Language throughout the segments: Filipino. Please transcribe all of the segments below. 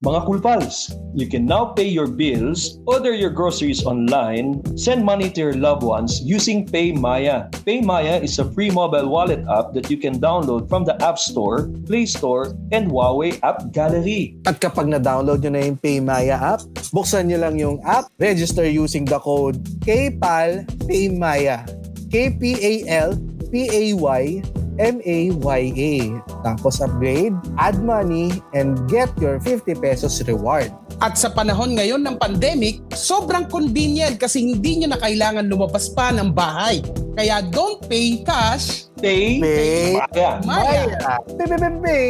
Mga cool pals, you can now pay your bills, order your groceries online, send money to your loved ones using PayMaya. PayMaya is a free mobile wallet app that you can download from the App Store, Play Store, and Huawei App Gallery. At kapag na-download nyo na yung PayMaya app, buksan nyo lang yung app, register using the code KPAL PayMaya. K-P-A-L P-A-Y M-A-Y-A. Tapos upgrade, add money, and get your 50 pesos reward. At sa panahon ngayon ng pandemic, sobrang convenient kasi hindi nyo na kailangan lumabas pa ng bahay. Kaya don't pay cash, Pay, Pay Maya. Maya. Pay, pay, pay, pay.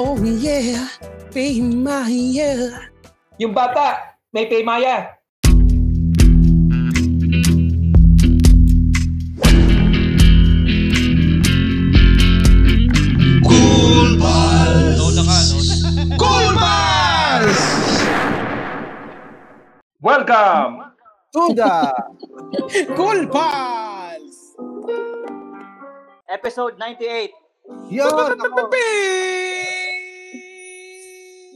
Oh yeah, pay Maya. Yung bata, may PayMaya. Lola Welcome! To the Cool Pals! Episode 98. Yun! Ako,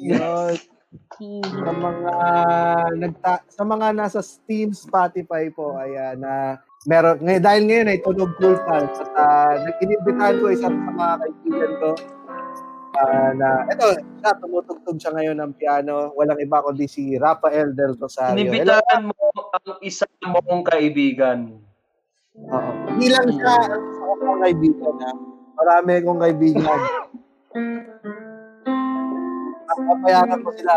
yun. Sa mga nagta sa mga nasa Steam, Spotify po ayan na meron ngay dahil ngayon ay tunog cool pals at uh, nag-inibitahan ko isa sa mga kaibigan ko ah, na eto siya tumutugtog siya ngayon ng piano walang iba kundi si Rafael Del Rosario. Inibitahan mo ang isa mong kaibigan. Oo. Hindi lang siya ang isa kong kaibigan ha. Marami akong kaibigan. Papayagan ko sila.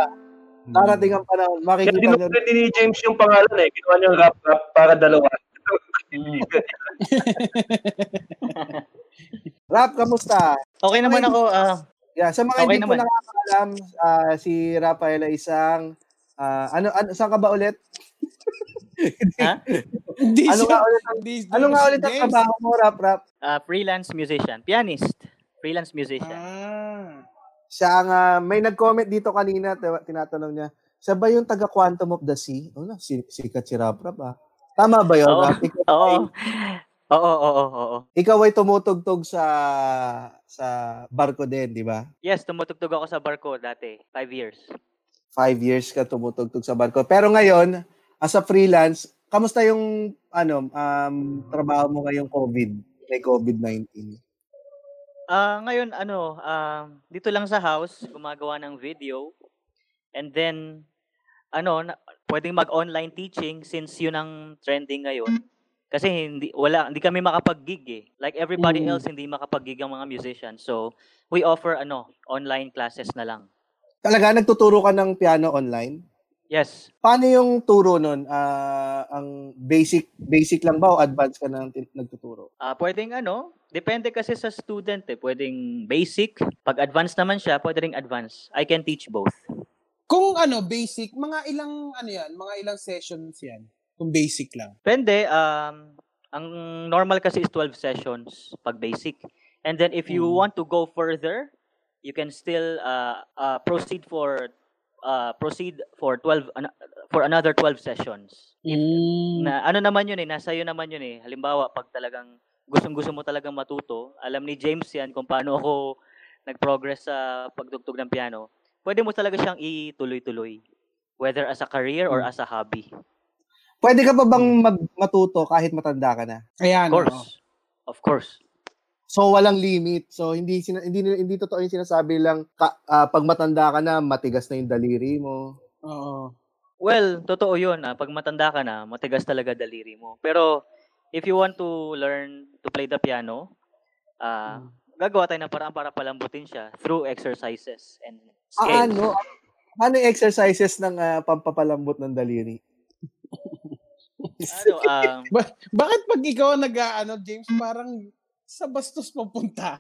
Darating ang panahon, Kaya makikita nyo. dinugtod ni James yung pangalan eh. Ginawa niyang rap-rap para dalawa. Rap, kamusta? Okay naman ako. ah Yeah, sa mga Okay hindi po naman. nakakaalam, ah, si Rafael ay isang ah, ano, ano saan ka ba ulit? ha? Ano nga ulit ang hindi- ano nga ulit ang trabaho mo, Rap Rap? Ah, freelance musician. Pianist. Freelance musician. Ah. Siya ang ah, may nag-comment dito kanina, tinatanong niya, siya ba yung taga Quantum of the Sea? Oh, na, si, sikat si Rap Rap ah. Tama ba yun, Oo. Rap? Ikaw, Oo. Oo, oo, ikaw ay tumutugtog sa sa barko din, di ba? Yes, tumutugtog ako sa barko dati. Five years. Five years ka tumutugtog sa barko. Pero ngayon, as a freelance, kamusta yung ano um, trabaho mo ngayong COVID? May COVID-19. Ah, ngayon ano, um, dito lang sa house, gumagawa ng video. And then ano, na, pwedeng mag-online teaching since yun ang trending ngayon. Kasi hindi wala hindi kami makapag-gig eh. Like everybody Mm. else hindi makapag-gig ang mga musicians. So, we offer ano, online classes na lang. Talaga, nagtuturo ka ng piano online? Yes. Paano yung turo nun? Ah, ang basic basic lang ba o advanced ka na nagtuturo? Ah, pwedeng ano, depende kasi sa student eh. Pwedeng basic. Pag advanced naman siya, pwede ring advanced. I can teach both. Kung ano, basic, mga ilang, ano yan, mga ilang sessions yan? Kung basic lang. Depende. Um, ang normal kasi is 12 sessions pag basic. And then if you Mm. want to go further, you can still uh, uh, proceed for uh, proceed for 12 an- for another 12 sessions. Mm. Na ano naman yun eh, nasa iyo naman yun eh. Halimbawa, pag talagang gustong-gusto mo talagang matuto, alam ni James yan kung paano ako nag-progress sa pagtugtog ng piano. Pwede mo talaga siyang ituloy-tuloy. Whether as a career or Mm. as a hobby. Pwede ka pa bang mag- matuto kahit matanda ka na? Ayan, Of course. oo. Of course. So walang limit. So hindi sina- hindi hindi totoo yung sinasabi lang ka- ah, pag matanda ka na matigas na yung daliri mo. Oo. Well, totoo yun. Ah. Pag matanda ka na, matigas talaga daliri mo. Pero, if you want to learn to play the piano, ah, gagawa tayo ng paraan para palambutin siya through exercises and Ah, scales. ano? Ano yung exercises ng ah, pampapalambot ng daliri? Ano, um, Bakit pag ikaw nag ano, James, parang sa bastos papunta?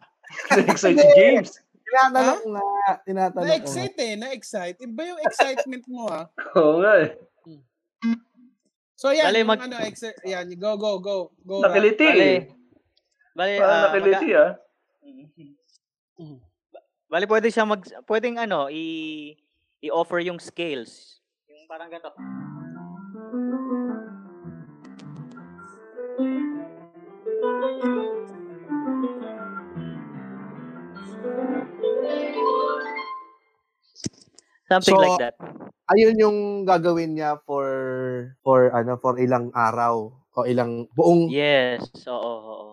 Excited si James. Tinatanong nga, tinatanong. Na-excite eh, na-excite. Iba yung excitement mo ah. Oo nga eh. So yan, Bale, yung mag- ano, exer- yan, go, go, go. go Rap. Nakiliti bale, eh. bale, Parang ah, nakiliti maga- ah. Mm. Bale, pwede siya mag, pwedeng ano, i, i-offer yung scales. Yung parang gato. Something So, like that. Ayun yung gagawin niya for for ano for ilang araw o ilang buong Yes. Oo, oo.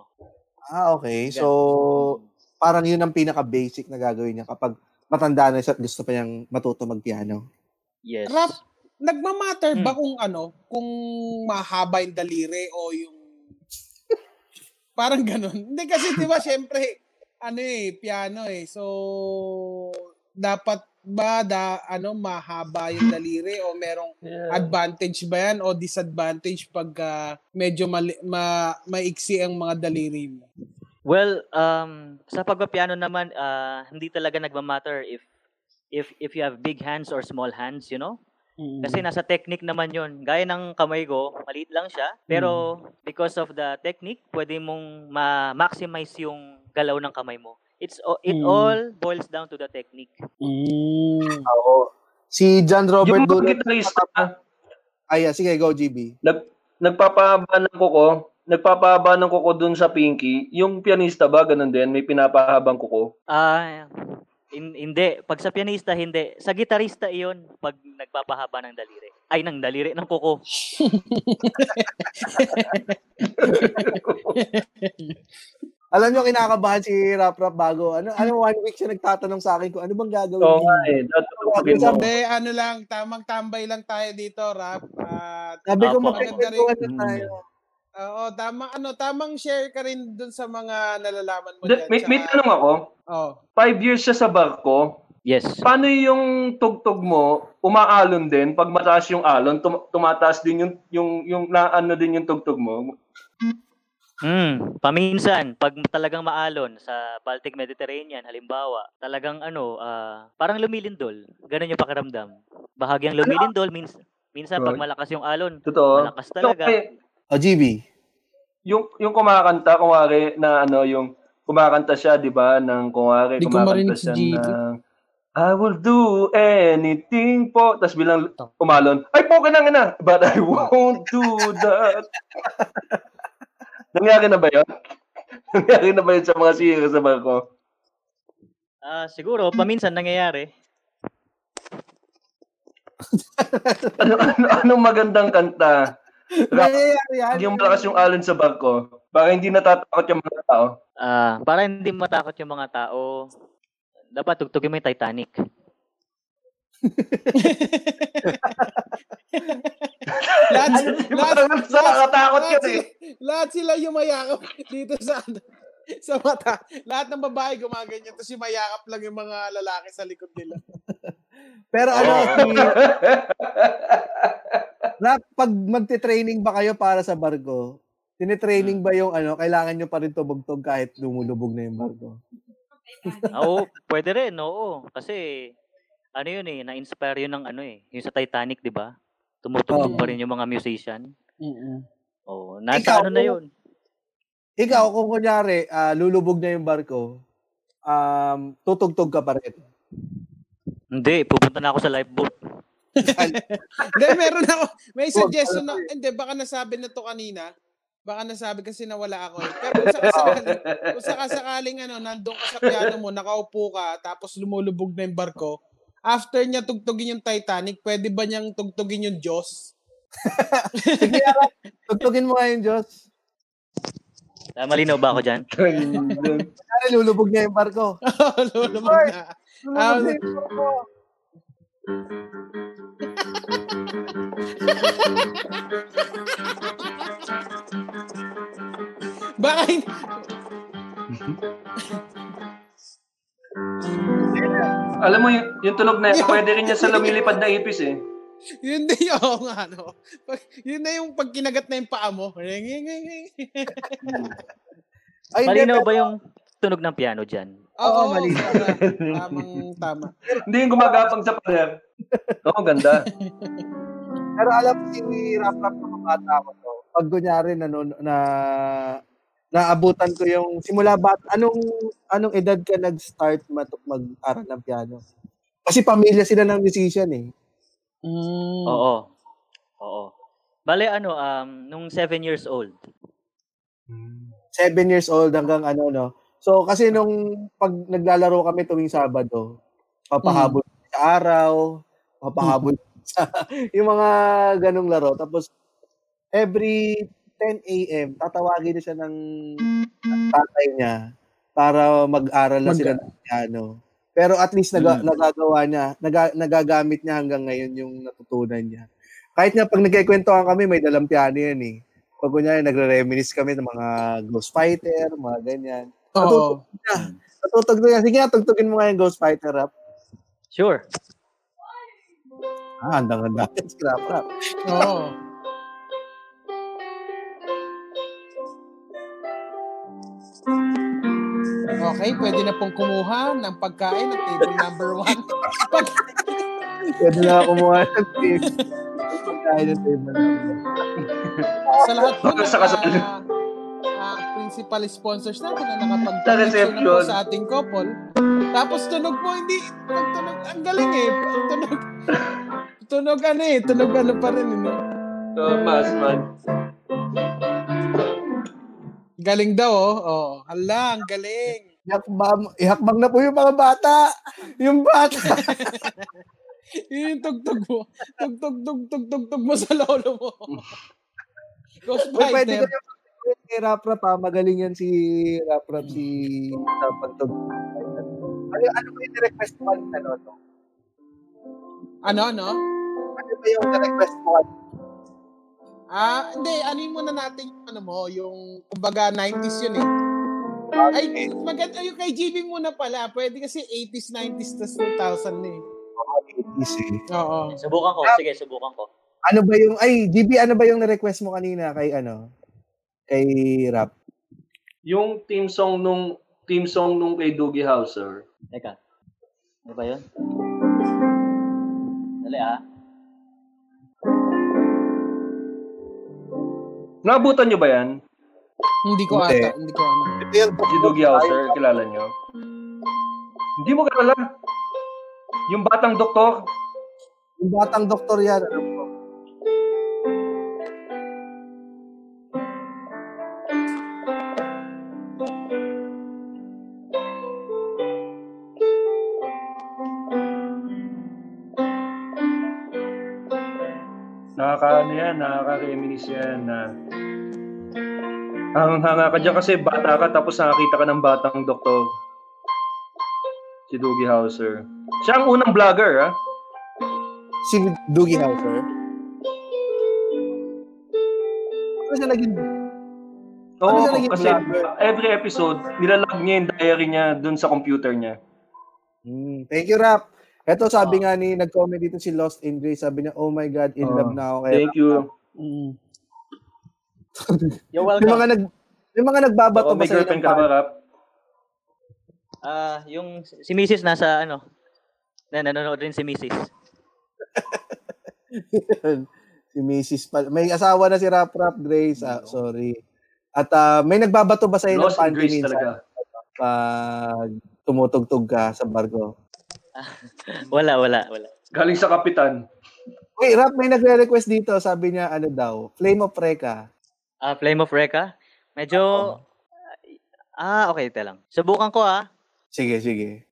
Ah, okay. So parang yun ang pinaka basic na gagawin niya kapag matanda na siya at gusto pa niyang matuto magpiano. Yes. Rap, nagmamatter ba Hmm. kung ano, kung mahaba yung daliri o yung parang ganun. Hindi kasi 'di ba syempre ano eh piano eh. So dapat ba da ano mahaba yung daliri o merong advantage ba yan o disadvantage pag ah, medyo mali, ma, maiksi ang mga daliri mo? Well, um, sa pagpapiano naman, ah, hindi talaga nagmamatter if if if you have big hands or small hands, you know? Kasi nasa technique naman yon. Gaya ng kamay ko, maliit lang siya. Pero because of the technique, pwede mong ma-maximize yung galaw ng kamay mo. It's o- it Mm. all boils down to the technique. Mm. Oo. Si John Robert Yung mga gitarista, Ay, ah, sige, go GB. nag, nagpapahaba ng kuko, nagpapahaba ng kuko dun sa Pinky. Yung pianista ba, ganun din? May pinapahabang kuko? Ah, hin- hindi. Pag sa pianista, hindi. Sa gitarista iyon, pag nagpapahaba ng daliri. Ay, ng daliri, ng kuko. Alam niyo, kinakabahan si Rap Rap bago. Ano, ano one week siya nagtatanong sa akin kung ano bang gagawin Oo nga eh. Mo. Hindi, ano lang, tamang tambay lang tayo dito, Rap. At Sabi ko, Apo. magkikwentuhan na Mm. tayo. Oo, tamang ano, tamang share ka rin dun sa mga nalalaman mo Di- diyan. May, may tanong ako. Oh. Five years siya sa barko. Yes. Paano yung tugtog mo, umaalon din? Pag mataas yung alon, tum- tumataas din yung, yung, yung na, ano din yung tugtog mo? Hmm, paminsan pag talagang maalon sa Baltic Mediterranean halimbawa, talagang ano, ah, parang lumilindol. Ganun yung pakiramdam. Bahagyang lumilindol means minsan pag malakas yung alon, Totoo. malakas talaga. Okay. O, GB. yung yung kumakanta kumare na ano yung kumakanta siya 'di ba ng kumare Di kumakanta si siya Gigi. ng I will do anything po tapos bilang umalon ay po na na but I won't do that Nangyari na ba yun? Nangyari na ba yun sa mga sira sa barko? Ah, siguro paminsan nangyayari. Ano, ano, anong magandang kanta? Nangyayari yan. yung malakas yung alon sa barko para hindi natatakot yung mga tao. Ah, para hindi matakot yung mga tao, dapat tugtugin mo yung Titanic. lahat, lahat, nakakatakot lahat, yun eh. sila, lahat sila yumayakap dito sa ano, sa mata. Lahat ng babae gumaganyan tapos yumayakap lang yung mga lalaki sa likod nila. Pero ano, si Rap, pag magte-training ba kayo para sa barko, tinitraining ba yung ano, kailangan nyo pa rin tumugtog kahit lumulubog na yung barko? Oo, pwede rin, oo. Kasi ano yun eh, na-inspire yun ng ano eh, yung sa Titanic, 'di ba? Tumutugtog Oo. pa rin yung mga musician. Mm-mm. Oo, nasa Ikaw, ano na yun. Ikaw, kung kunyari, ah, lulubog na yung barko, um, tutugtog ka pa rin. Hindi, pupunta na ako sa lifeboat. Hindi, meron ako. May suggestion na, hindi, baka nasabi na to kanina. Baka nasabi kasi nawala ako eh. Pero kung sakasakaling, kung sakasakaling ano, nandun ka sa piano mo, nakaupo ka, tapos lumulubog na yung barko, after niya tugtugin yung Titanic, pwede ba niyang tugtugin yung Diyos? Sige, tugtugin mo nga yung Diyos. Ah, malinaw ba ako dyan? Kunyari, lulubog na yung barko. lumulubog na. Ah, Lulubog na yung barko. Baka Alam mo, yung, yung tunog na yan, pwede rin yan sa lumilipad na ipis eh. yun din yung ano. Pag, yun na yung pag kinagat na yung paa mo. Ay, hindi, Malinaw ba yung tunog ng piano dyan? Oo, mali. tama. Tamang tama. Hindi yung gumagapang sa pader. Oo, ganda. Pero alam mo, si Rap Rap na bata ako to. Pag kunyari, na, na naabutan ko yung simula bat anong anong edad ka nag-start matuk mag-aral ng piano? Kasi pamilya sila ng musician eh. Mm. Oo. Oo. Bale, ano, um, nung seven years old. Seven years old hanggang ano no. So kasi nung pag naglalaro kami tuwing Sabado, papahabol sa araw, papahabol sa yung mga ganong laro. Tapos every 10 a.m. tatawagin na siya ng, tatay niya para mag-aral na Mag- sila ng piano. Pero at least naga, Mm. nagagawa niya, naga, nagagamit niya hanggang ngayon yung natutunan niya. Kahit nga pag nagkikwentuhan kami, may dalang piano yan eh. Pag kunyari, nagre-reminisce kami ng mga Ghost Fighter, mga ganyan. Oo. Natutugtog niya. Sige nga, tugtugin mo nga yung Ghost Fighter rap. Sure. Ah, handang-handa. Si rap rap. Oo. Okay, pwede na pong kumuha ng pagkain ng table number one. Pag, Pwede na kumuha ng tip. Pagkain ng table number. sa lahat po ng Sa ah, ah, principal sponsors natin na nakapag-connection na sa ating couple. Tapos tunog po, hindi, tunog, ang galing eh. Tunog, tunog ano eh, tunog ano pa rin. Eh, no? Thomas, man. Galing daw oh. oh. Hala, ang galing. Ihakbang, ihakbang na po yung mga bata. Yung bata. Yun yung tugtog mo. Tugtog, tugtog, tugtog mo sa lolo mo. Ghost Uy, pwede ko yung kay Rap Rap ha. Magaling yan si Rap Rap si sa pagtug. Ano, ano ba yung request mo kanina, Lolo? Ano, ano? Ano ba yung request mo kanina? Ah, hindi, ano yung muna natin yung ano mo, yung kumbaga 90s yun eh. Ay, maganda yung kay GB muna pala. Pwede kasi 80s, 90s, tas 2000 na eh. Easy. Oo. Subukan ko. Sige, subukan ko. Ano ba yung, ay, GB, ano ba yung na-request mo kanina kay ano? Kay Rap? Yung team song nung team song nung kay Doogie Howser. Teka. Ano ba yun? Dali ah. Naabutan nyo ba yan? Hindi ko Hindi. ata, hindi ko ano. Ito yung Si Doogie Howser, kilala nyo? Hindi mo kilala. Yung batang doktor. Yung batang doktor yan. Alam ko. Nakaka ano yan, nakaka-reminis yan na ang hanga ka dyan kasi bata ka tapos nakakita ka ng batang doktor. Si Doogie Howser. Siya ang unang vlogger, ha? Si Doogie Howser. Ano siya naging Oo, Ano siya naging kasi vlogger? every episode, nilalog niya yung diary niya dun sa computer niya. Hmm, thank you, Rap. Ito, sabi nga ni, nag-comment dito si Lost in Grace. Sabi niya, oh my God, in Oh, love na ako. Kaya, Thank you. Mm. You're welcome. mga nag may mga nagbabato Oo, ba sa'yo girlfriend ng ka ba? Rap? Ah, yung si Mrs. nasa ano? Na nanonood rin si Mrs. si Mrs. Pa. May asawa na si Rap Rap Grace. Ah, sorry. At ah, may nagbabato ba sa'yo ng Lost in panty minsan? talaga. Pag tumutugtog ka sa barko. Wala, wala, wala. Galing sa kapitan. Wait, Rap, may nagre-request dito. Sabi niya, ano daw, Flame of Reka. Ah, Flame of Reka? Medyo... Ah, okay, ito lang. Subukan ko ah. Sige, sige.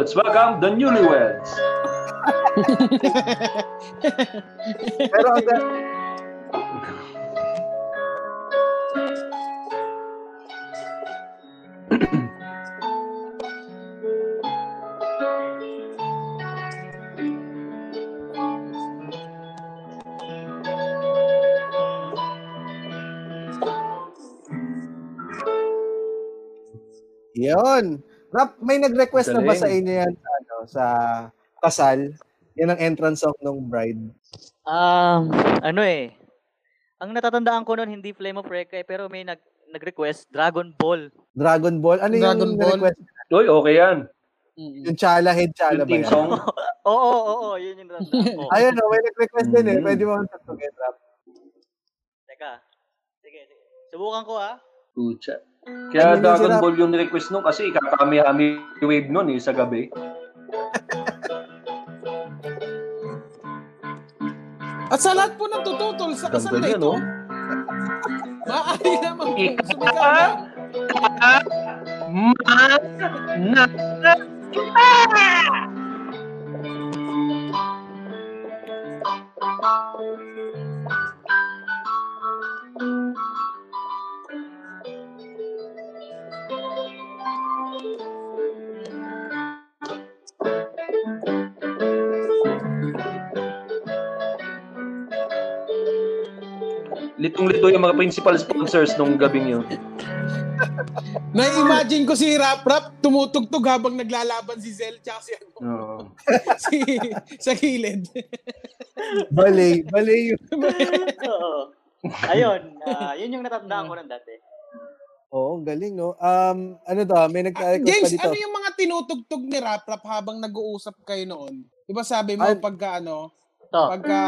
Let's welcome the newlyweds. Pero ang Yun. Rap, may nag-request na ba Galing. sa inyo yan sa, ano, sa kasal? Yan ang entrance song ng bride. Um, ano eh. Ang natatandaan ko noon hindi Flame of Reka eh, pero may nag nag-request Dragon Ball. Dragon Ball. Ano Dragon yung Ball? request? Uy, okay yan. Mm. Yung Chala, Head Chala Yung ba yan? song. Oo, oo, oo, yun yung natatandaan ko. Ayun, oh, may nag-request din eh. Mm. Pwede mo kang tatugin, Rap. Teka. Sige, sige. Subukan ko ah. Pucha. Kaya Ano yun Dragon? Ball yung request nung kasi ikakami-ami wave nun eh sa gabi. At sa lahat po ng tututol sa kasal na ito, oh. maaari naman po sumigaw na. Na, na, Litong-lito yung mga principal sponsors nung gabing yun. Na-imagine ko si Rap Rap tumutugtog habang naglalaban si Zel tsaka si, ano, Oo. si sa gilid. Balay. Balay yun. Oo. Ayun, ah, yun yung natatandaan ko ng dati. Oo, ang galing, no? Um, ano to, may nagka-request pa James, dito. ano yung mga tinutugtog ni Rap Rap habang nag-uusap kayo noon? Di ba sabi mo pagka ano, To. pagka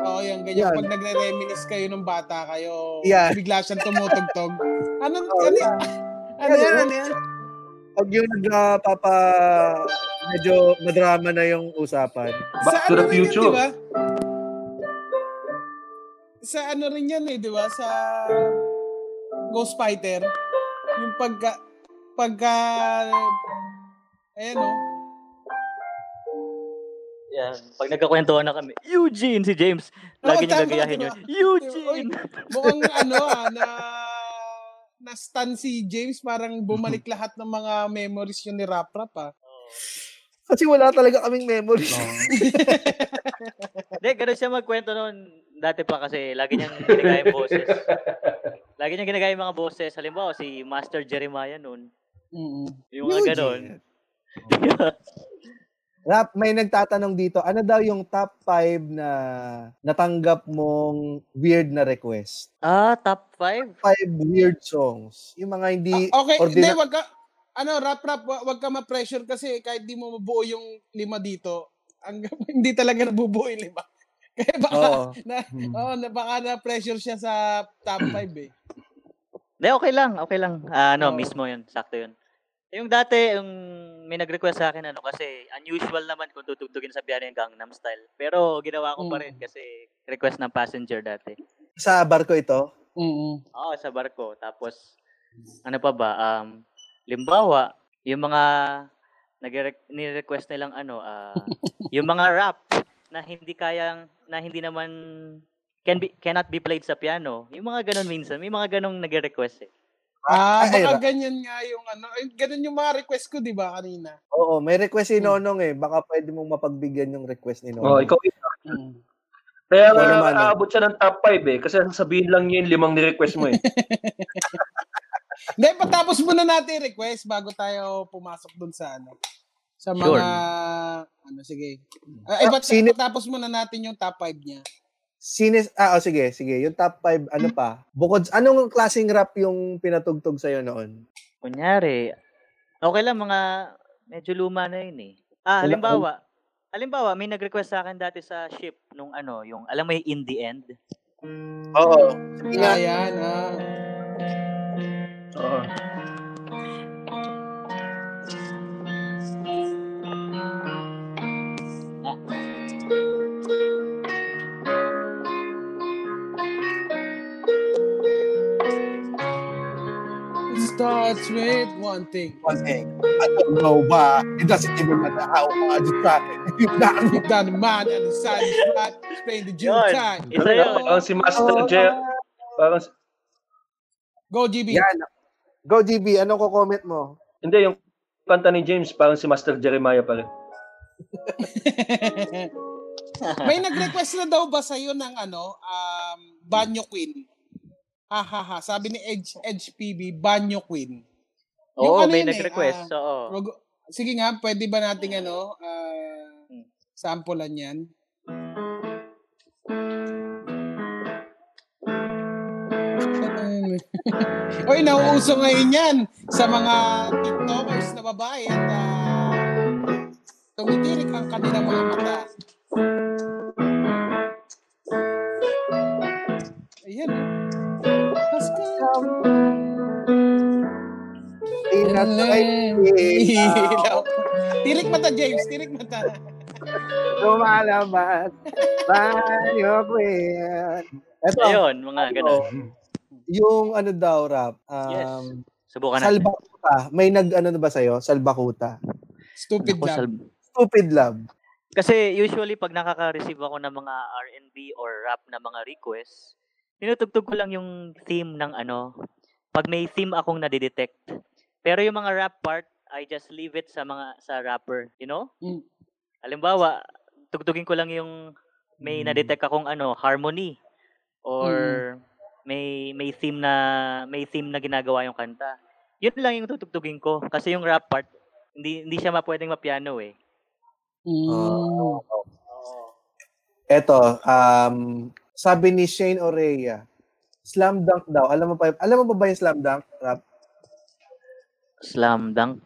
Oo, yan, ganyan. Yan. Pag nagre-reminis kayo nung bata kayo, Yan. bigla siyang tumutugtog. Ano, Oo, ano, yan. ano yan, ano yan? Pag yung nagpapa, medyo madrama na yung usapan. Back to the rin yan, future. di ba? Sa ano rin yan eh, di ba? Sa Ghost Fighter. Yung pagka, pagka, ayan oh. Yan. Pag nagkakwentuhan na kami, Eugene si James. Lagi Oo, niya gagayahin yun. Eugene! Mukhang ano ah, na na stun si James, parang bumalik lahat ng mga memories yun ni Rap Rap ah. Kasi wala talaga kaming memory. Hindi, ganun siya magkwento noon. Dati pa kasi, lagi niyang ginagaya yung boses. Lagi niyang ginagaya yung mga boses. Halimbawa, si Master Jeremiah noon. Mm-mm. Yung mga ganun. Rap, may nagtatanong dito, ano daw yung top 5 na natanggap mong weird na request? ah, top 5? 5 weird songs. Yung mga hindi Ah, okay, hindi, ordinary. wag ka, ano, Rap Rap, wag, ka ma-pressure kasi kahit di mo mabuo yung lima dito, ang, hindi talaga nabubuo yung lima. Kaya baka, Oo. na, Hmm. oh, na, baka na-pressure siya sa top 5 eh. Hindi, okay lang. Okay lang. Ah, ano, Oo. mismo yun. Sakto yun. Yung dati, yung may nag-request sa akin, ano, kasi unusual naman kung tutugtugin sa piano yung Gangnam Style. Pero ginawa ko pa rin Mm. kasi request ng passenger dati. Sa barko ito? Mm-mm. Oo, sa barko. Tapos, ano pa ba? Um, limbawa, yung mga nag- ni-request nilang ano, ah, yung mga rap na hindi kayang, na hindi naman can be cannot be played sa piano. Yung mga ganun minsan, may mga ganong nag-request eh. Ah, Ay, baka ganyan nga yung ano, ganun yung mga request ko, di ba, kanina? Oo, may request si Hmm. Nonong eh. Baka pwede mong mapagbigyan yung request ni Oh, Nonong. ikaw Mm. Kaya Ikaw nga naman, eh. aabot siya ng top 5 eh. Kasi sabihin lang niya yung limang ni-request mo eh. Hindi, patapos muna natin yung request bago tayo pumasok dun sa ano. Sa mga, Sure. ano, sige. Uh, eh, Ah, sino- patapos muna natin yung top 5 niya. Sine, ah, oh, sige, sige. Yung top 5, ano pa? Bukod, anong klaseng rap yung pinatugtog sa'yo noon? Kunyari, okay lang mga medyo luma na yun eh. Ah, halimbawa, halimbawa, may nag-request sa akin dati sa ship nung ano, yung, alam mo yung in the end? Oo. Sige nga. Ayan, ah. Oo. It starts with one thing. One thing. I don't know why. It doesn't even matter how hard you try. You've got You've got the mind and the side is right. Explain the June Yun. time. Ano, yun. Parang si Master Jer... Parang, Go, GB. Yan. Go, GB. Ano ko comment mo? hindi, yung kanta ni James, parang si Master Jeremiah pa rin. May nag-request na daw ba sa'yo ng ano, um, Banyo Queen? Ha ha ha. Sabi ni Edge, Edge PB, Banyo Queen. Yung Oo, ano may eh, nag-request. ah, oo. Wag- Sige nga, pwede ba nating ano, ah, Hmm. sampulan yan? Oy, nauuso ngayon yan sa mga TikTokers na babae at ah, tumitirik ang kanilang mga mata. Tinatry Ilaw. Tirik mata, James. Tirik mata. lumalabas. Banyo queen. Ito, Ayun, mga ganun. yung ano daw, rap. Yes. Um, Subukan natin. Salbakuta. May nag ano na ba sa'yo? Salbakuta. Stupid Ako, lang. sal- Stupid love. Kasi usually pag nakaka-receive ako ng mga R&B or rap na mga requests, tinutugtog ko lang yung theme ng ano, pag may theme akong nadidetect. Pero yung mga rap part, I just leave it sa mga sa rapper, you know? Mm. Halimbawa, tugtugin ko lang yung may nadetect akong ano, harmony or may may theme na may theme na ginagawa yung kanta. Yun lang yung tutugtugin ko kasi yung rap part hindi hindi siya mapwedeng mapiano eh. Mm. Eto, um, sabi ni Shane Oreya, slam dunk daw. Alam mo pa, alam mo ba ba yung slam dunk? Rap? Slam dunk.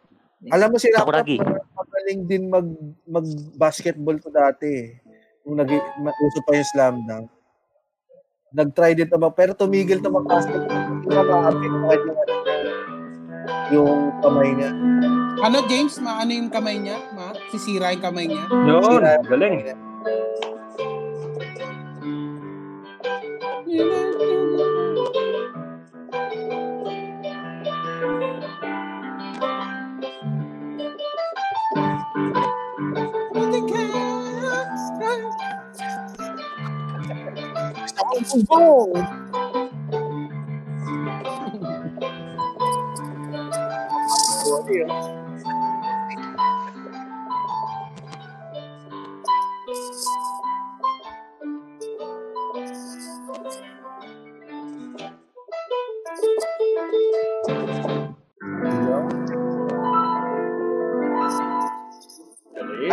Alam mo si Rap, Sakuragi. Magaling din mag, mag-basketball to dati. eh. Nung nag uso pa yung slam dunk. Nag-try din to mag, pero tumigil to mag-basketball. Hindi na maapit yung, ano, yung kamay niya. Ano, James? Maano yung kamay niya? Ma? Sisira yung kamay niya? Yun, Sira- galing. Gusto sumbong!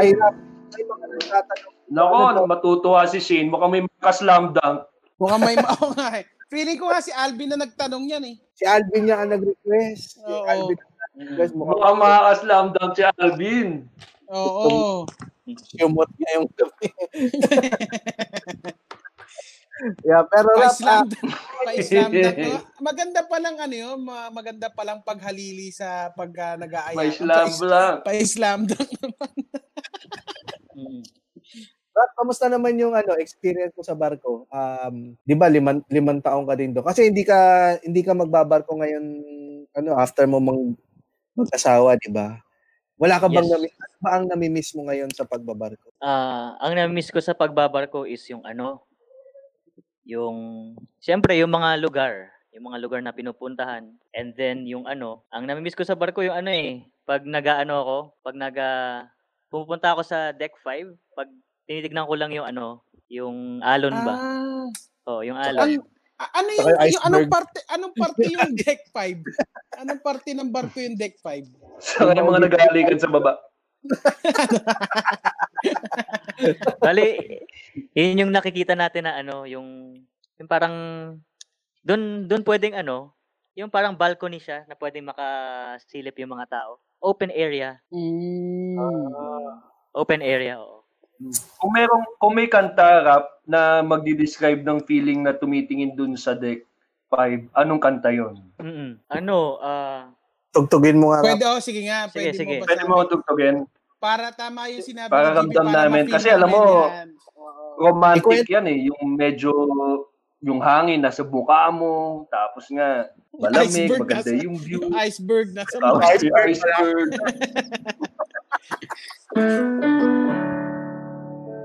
Ay, ay mga. Nako, matutuwa si Shane. Mukhang may makaslam dunk. Mukhang may mao nga eh. Feeling ko nga si Alvin na nagtanong yan eh. Si Alvin niya ang nag-request. Si Oo. Alvin ang nag-request. Mukhang Mukhang makakaslam dunk si Alvin. Oo. Sumot niya yung gabi. yeah, pero Rap, Pa-islam ah, pa-islam na Maganda pa lang ano yun, ma- maganda pa lang paghalili sa pag uh, nag-aaya. May slam dunk. Pa-islam dunk. Mm. Rap, kamusta naman yung ano experience mo sa barko? Um, 'di ba liman, limang taong ka din do. Kasi hindi ka hindi ka magbabarko ngayon ano after mo mang mag-asawa, 'di ba? Wala ka bang Yes. nami- ano ba ang nami-miss mo ngayon sa pagbabarko? Ah, ang na-miss ko sa pagbabarko is yung ano, yung siyempre yung mga lugar, yung mga lugar na pinupuntahan. And then yung ano, ang na-miss ko sa barko yung ano eh, pag naga-ano ako, pag naga pumupunta ako sa deck 5, pag tinitignan ko lang yung ano, yung alon ba? Ah, Oh, yung ang, alon. a- ano yung, yung yung anong parte anong parte yung deck 5? Anong parte ng barko yung deck 5? Sa so, mga nag-aalikan sa baba. Bali, yun yung nakikita natin na ano, yung yung parang doon doon pwedeng ano, yung parang balcony siya na pwedeng makasilip yung mga tao. Open area. Mm. Open area, oo. Kung merong, kung may kanta rap na magdi-describe ng feeling na tumitingin dun sa deck 5, anong kanta yon? Mm. Ano, ah, Tugtugin mo nga. Rap. Pwede, oh, sige nga. Sige, Pwede sige. mo Pwede mo tugtugin. Para tama yung sinabi Para ramdam para namin. Kasi alam mo. Romantic yan eh. Yung medyo, yung hangin nasa buka mo, tapos nga, malamig, Iceberg maganda nasa- yung view. Yung iceberg na sa Tapos mga. yung iceberg.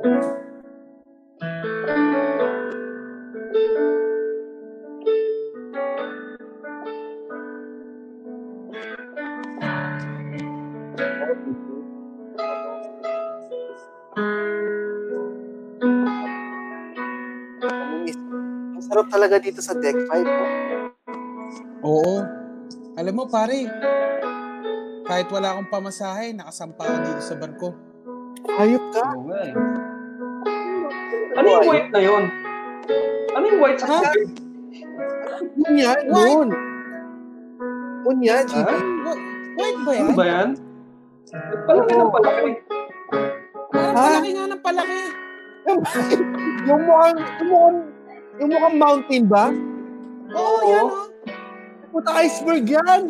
Ang sarap talaga dito sa deck 5. No? Oo. Alam mo, pare, kahit wala akong pamasahe, nakasampa ako dito sa barko. Hayop ka. Oo nga eh. Ano yung white na yun? Ano yung white sa tubig? Yun yan, yun. Yun yan? GB. Wait, wait ba yan? Ano ba yan? Palaki ng palaki. Ha? palaki nga ng palaki. yung mukhang, yung mukhang Yung mukhang mountain ba? Oo, oh, yan oh. Puta iceberg yan!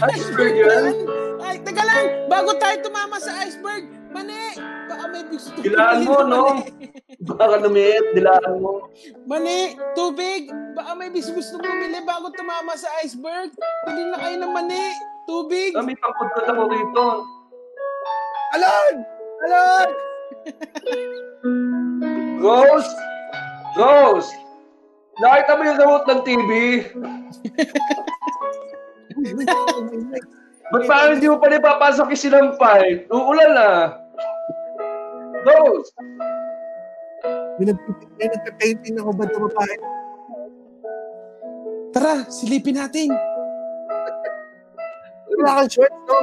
Iceberg yan. Ay, teka lang. Bago tayo tumama sa iceberg, mani! Baka may gusto Dilaan mo, no? Baka lumiit, dilaan mo. Mani, tubig. Baka may bis gusto bumili bago tumama sa iceberg. Bili na kayo ng mani. Tubig. Kami pangkudkod ako rito. Alon! Alon! Rose! Rose! Nakita mo yung remote ng TV? Ba't parang hindi mo pa rin papasok yung sinampay? Uulan na. Rose! May nagpe-painting ako ba na babae? Tara, silipin natin. Wala kang short, no?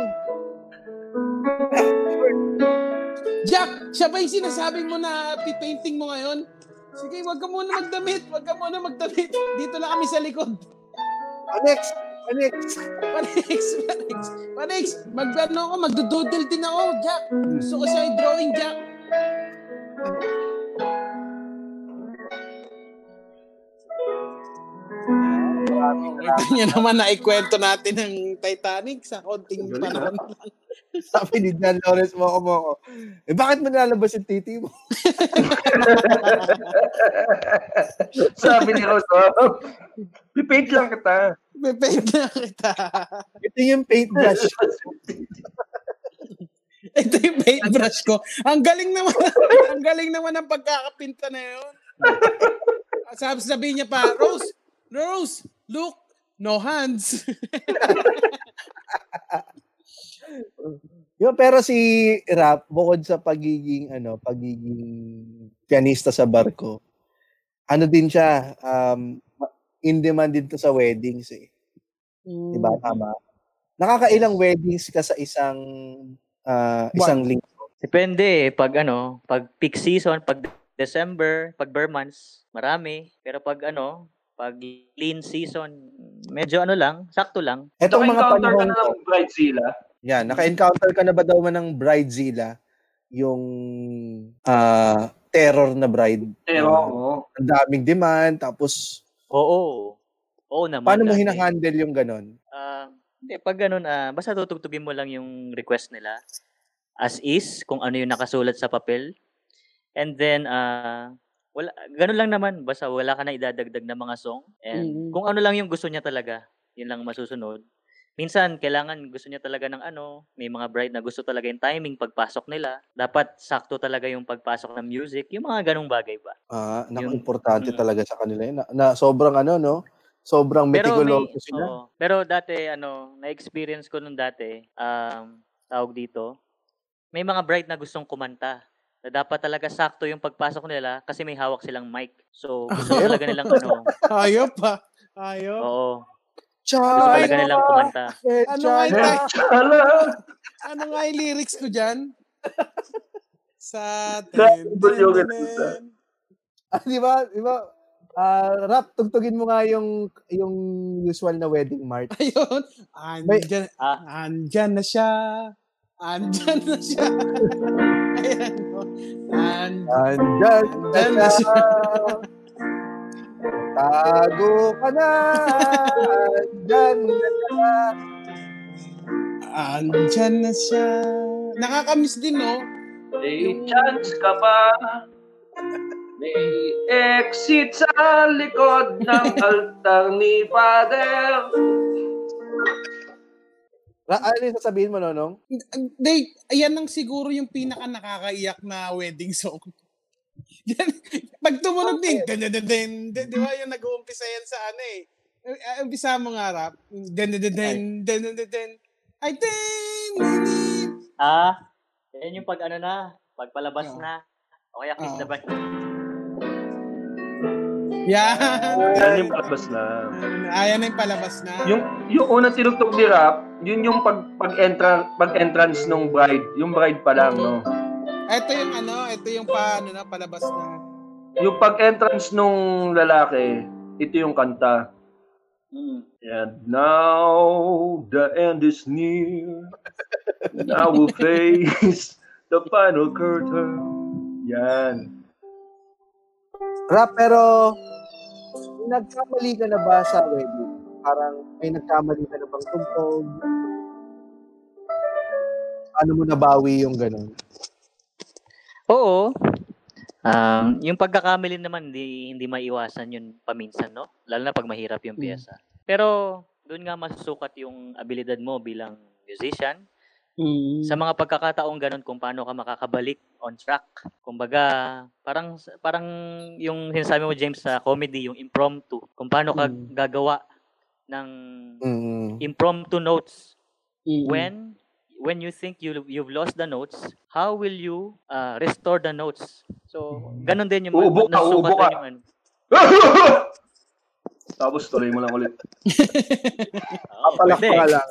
Jack, siya ba yung sinasabi mo na pipainting mo ngayon? Sige, wag ka muna magdamit. Wag ka muna magdamit. Dito lang kami sa likod. Panex! Panex! Panex, Panex, Panex, mag ano ako, magdududel din ako, Jack. Gusto ko sa'yo drawing, Jack. Ito niya naman na ikwento natin ng Titanic sa konting Galing, panahon. Sabi ni John Lawrence mo ako mo ako. Eh bakit mo nilalabas yung titi mo? Sabi ni Rose, oh, pipaint lang kita. Pipaint na kita. Ito yung paintbrush. Ito yung paintbrush ko. Ang galing naman. ang galing naman ng pagkakapinta na yun. Sabi, sabihin niya pa, Rose, Rose, look, no hands. Yo, pero si Rap, bukod sa pagiging ano, pagiging pianista sa barko, ano din siya, um, in demand din to sa weddings eh. Di ba? Tama. Nakakailang weddings ka sa isang ah, isang linggo. Depende eh. Pag ano, pag peak season, pag December, pag bare months, marami. Pero pag ano, pag lean season, medyo ano lang, sakto lang. Etong mga Naka-encounter ka panahon na ng Bridezilla. yan, naka-encounter ka na ba daw man ng bridezilla, yung ah, terror na bride? Pero, Na oo. Ang daming demand, tapos Oo. Oo naman. paano mo hinahandle yung ganon? Ah, hindi, pag ganun, ah, basta tutugtugin mo lang yung request nila as is, kung ano yung nakasulat sa papel. And then, ah, wala, ganun lang naman, basta wala ka na idadagdag na mga song. And Mhm. kung ano lang yung gusto niya talaga, yun lang masusunod. Minsan, kailangan gusto niya talaga ng ano, may mga bride na gusto talaga yung timing pagpasok nila. Dapat sakto talaga yung pagpasok ng music, yung mga ganung bagay ba. Ah, naku, Yun. importante Mm. talaga sa kanila yun. Na, na sobrang ano, no? Sobrang Pero may, meticuloso sila. pero dati ano, na-experience ko nung dati, um, tawag dito, may mga bride na gustong kumanta. Na dapat talaga sakto yung pagpasok nila kasi may hawak silang mic. So, gusto talaga nilang ano, Ayaw pa. Ayaw. oo, Cha! gusto talaga nilang kumanta. Ano nga yung, ano nga yung lyrics ko dyan? Sa ten. Ah, di ba? Di ba? Ah, rap, tugtugin mo nga yung yung usual na wedding march. Ayun. Andyan, Ah. andyan na siya. Andyan na siya. Ayan. Na Andyan na siya. Tago ka na. Andyan na siya. Andyan na siya. Nakakamiss din, no? May chance ka pa. May exit sa likod ng altar ni Father. Ra, ano yung sasabihin mo, Nonong? They, ayan ang siguro yung pinaka nakakaiyak na wedding song. Yan, pag tumunog din, din, din, din, din, di ba yung nag-uumpisa yan sa ano eh. Eh, Umpisa mo nga rap. Den, den, den, den. Ay, den, den, den. Ah, yan yung pag ano na, pagpalabas Oo. na. O kaya kiss the bride. Yan. Yan yung palabas na. Ayan na yung palabas na. Yung, yung unang tinugtog ni Rap, yun yung pag, pag-entra, pag-entrance nung bride. Yung bride pa lang, no? Ito yung ano, ito yung pa, ano na, palabas na. Yung pag-entrance nung lalaki, ito yung kanta. Mm. And now the end is near. Now we'll face the final curtain. Yan. Rap, pero nagkamali ka na ba sa wedding? Parang may nagkamali ka na bang tugtog? Ano mo nabawi yung ganun? Oo. Um, yung pagkakamali naman, hindi, hindi maiwasan yun paminsan, no? Lalo na pag mahirap yung Mm. pyesa. Pero, doon nga masusukat yung abilidad mo bilang musician. Mm. Sa mga pagkakataong ganun, kung paano ka makakabalik on track. Kumbaga, parang, parang yung sinasabi mo, James, sa comedy, yung impromptu. Kung paano ka Mm. gagawa ng Mm. impromptu notes Mm. when when you think you you've lost the notes, how will you uh, restore the notes? So, ganun din yung Uubo ka, uubo ka. yung ano. Tapos tuloy mo lang ulit. Pwede. pa lang.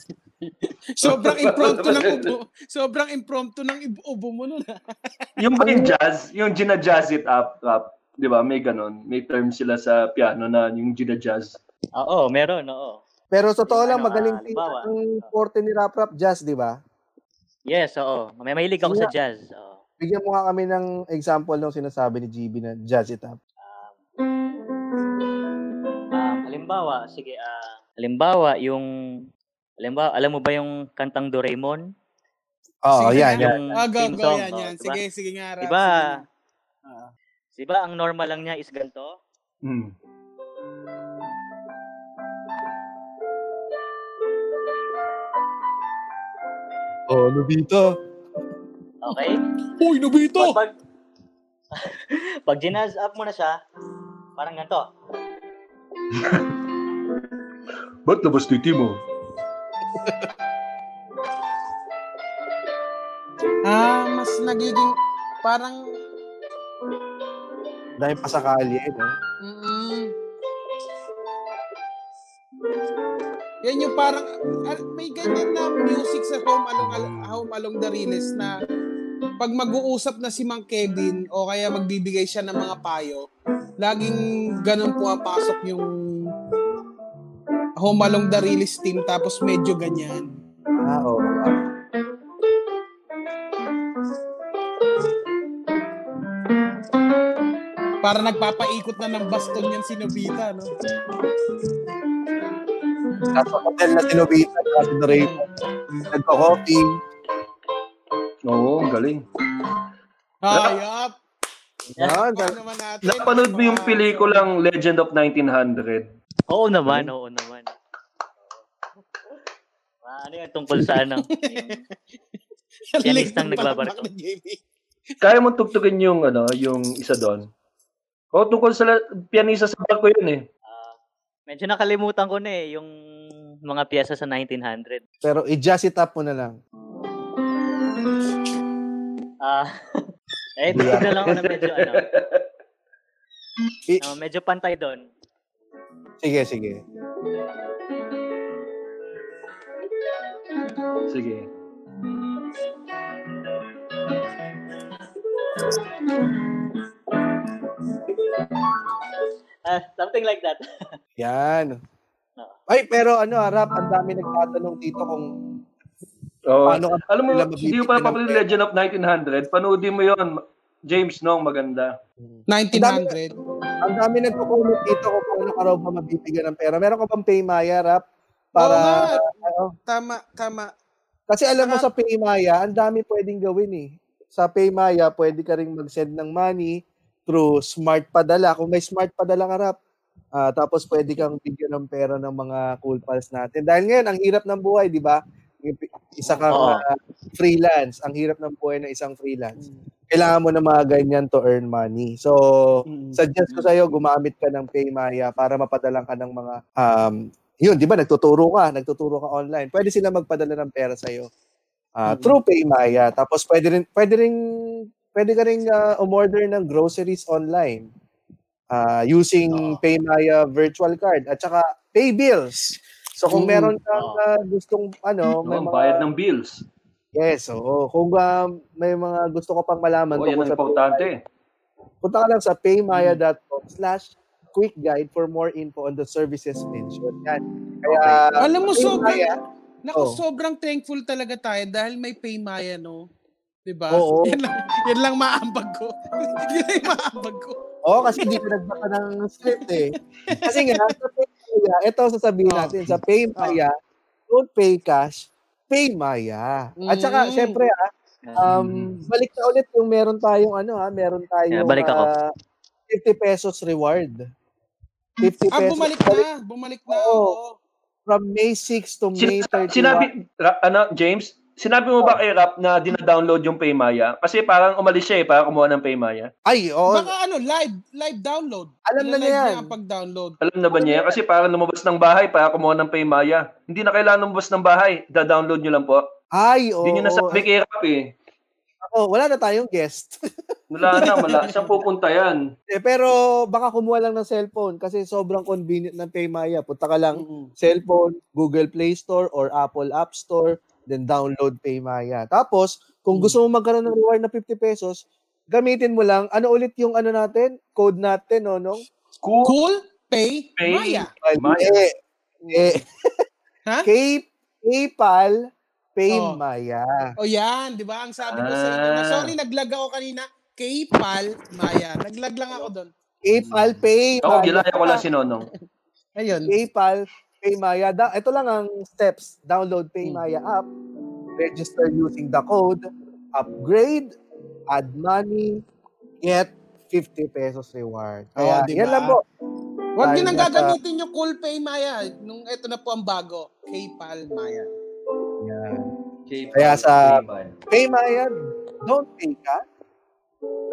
Sobrang impromptu ng ubo. Sobrang impromptu ng ubo mo nun. ah. Yung ba yung jazz, yung gina-jazz it up, up, di ba? May ganon. May term sila sa piano na yung gina-jazz. Oo, meron, oo. Pero sa totoo lang, Ano, magaling ah, din halimbawa. ang forte ni Rap Rap Jazz, di ba? Yes, oo. May mahilig ako sa jazz. Oo. Bigyan mo nga kami ng example ng sinasabi ni GB na Jazz It Up. Um, halimbawa, sige, ah, halimbawa, yung, halimbawa, alam mo ba yung kantang Doraemon? Oo, Sige yan. Yung Ah, go, theme go, song, yan, oh, yan. diba? Sige, sige nga, Rap. Diba? Ah. Diba, ang normal lang niya is ganito? Hmm. Oh, Nobita. Okay? Uy, Nobito! Pag, pag, pag ginaz up mo na siya, parang ganito. Ba't labas titi mo? Ah, mas nagiging parang Dahil pasakali, eh, no? mm Yan yung parang ah, may ganyan na music sa Home Along Al- Home Along the Riles na pag mag-uusap na si Mang Kevin o kaya magbibigay siya ng mga payo, laging ganun pumapasok yung Home Along the Riles team tapos medyo ganyan. Ah, oo. Para nagpapaikot na ng baston yan si Nobita, no? Nasa hotel na si Nobita at si Doraemon. Nagko-coffee. Oo, ang galing. Hayop! Yan. Paano naman natin? Napanood mo yung pelikulang Legend of 1900? Oo naman, oo naman. Ah, ano yan tungkol sa ano? Yung pianistang Link nagbabarko. Kaya mo tugtugin yung ano, yung isa doon. O tungkol sa pianista sa barko yun eh. Ah, medyo nakalimutan ko na eh, yung mga piyesa sa 1900. Pero i-jazz it up mo na lang. Ah, eh, tignan lang ako na medyo ano. I- ah, medyo pantay doon. Sige, sige. Sige. Ah, something like that. Yan. Oo. Ay, pero ano, Rap, ang dami nagtatanong dito kung Oh, paano ka alam mo, hindi mo mabibigyan pa yung Legend of 1900. Panoodin mo yon James Nong, maganda. 1900. Ang dami nagko-comment dito kung paano ka raw ba mabibigyan ng pera. Meron ka bang Paymaya, Rap? Para, Oo ano, Tama, tama. kasi alam mo sa Paymaya, ang dami pwedeng gawin eh. Sa Paymaya, pwede ka rin mag-send ng money through smart padala. Kung may smart padala ka, Rap, ah, tapos pwede kang bigyan ng pera ng mga cool pals natin. Dahil ngayon, ang hirap ng buhay, di ba? Isa kang Oo. ah, freelance. Ang hirap ng buhay ng isang freelance. Kailangan mo na mga ganyan to earn money. So, Mm. suggest ko sa'yo, gumamit ka ng Paymaya para mapadalang ka ng mga, um, yun, di ba, nagtuturo ka, nagtuturo ka online. Pwede sila magpadala ng pera sa'yo ah, Mm. through Paymaya. Tapos pwede rin, pwede rin, pwede ka rin ah, umorder ng groceries online ah, using Oo. Paymaya virtual card at saka pay bills. So kung Mm. meron kang ah, gustong ano, may No, mga bayad ng bills. Yes, oo. Kung ah, may mga gusto ko pang malaman Oo, yan tungkol ang sa importante. punta ka lang sa paymaya.com slash quick guide for more info on the services mentioned. Yan. Kaya, Alam mo, sobrang, Paymaya, naku, Oh. sobrang thankful talaga tayo dahil may Paymaya, no? 'Di ba? Oo. Yan lang, yan lang maambag ko. yan lang maambag ko. Oo, kasi hindi ko nagbaka ng script eh. Kasi nga, sa Paymaya, ito sasabihin Oh. natin, sa Paymaya, don't pay cash, pay Maya. At saka, Mm. syempre ah, um, balik na ulit yung meron tayong ano ha, meron tayong Yeah, balik ako. ah, 50 pesos reward. 50 Ah, pesos. bumalik na. Bumalik na. Oo. Oo. From May 6 to May Sina- 31. sinabi, Ra- ano, James, sinabi mo ba kay Rap na dina-download yung Paymaya? Kasi parang umalis siya eh, para kumuha ng Paymaya. Ay, oo. Baka ano, live, live download. Alam na niya yan. pag-download. Alam na ba niya yan? Kasi parang lumabas ng bahay para kumuha ng Paymaya. Hindi na kailangan lumabas ng bahay. Da-download nyo lang po. Ay, oo. Hindi nyo nasabi kay Rap eh. Oo, wala na tayong guest. Wala na, wala. Saan pupunta yan? Eh, pero baka kumuha lang ng cellphone kasi sobrang convenient ng Paymaya. Punta ka lang Mm-mm. cellphone, Google Play Store or Apple App Store, then download Paymaya. Tapos, kung gusto mo magkaroon ng reward na 50 pesos, gamitin mo lang, ano ulit yung ano natin? Code natin, no? no? Cool. Cool, pay, Pay. Maya. Maya. Eh, eh, Ha? Kay, PayPal, Oh. Paymaya. O yan, di ba? Ang sabi ko sa inyo. na, Ah. sorry, naglag ako kanina. Paypal, Maya. Naglag lang ako doon. PayPal, Paymaya. Ako, gilaya ko lang si Nonong. Ayun. PayPal, Paymaya. Da- ito lang ang steps. Download Paymaya Hmm. app, register using the code, upgrade, add money, get 50 pesos reward. Kaya, Oh, diba? yan lang po. Huwag nyo nang gagamitin yung Cool Pay, Maya. Nung ito na po ang bago. PayPal, Maya. Yan. Kaya sa- Paymaya, don't pay ka.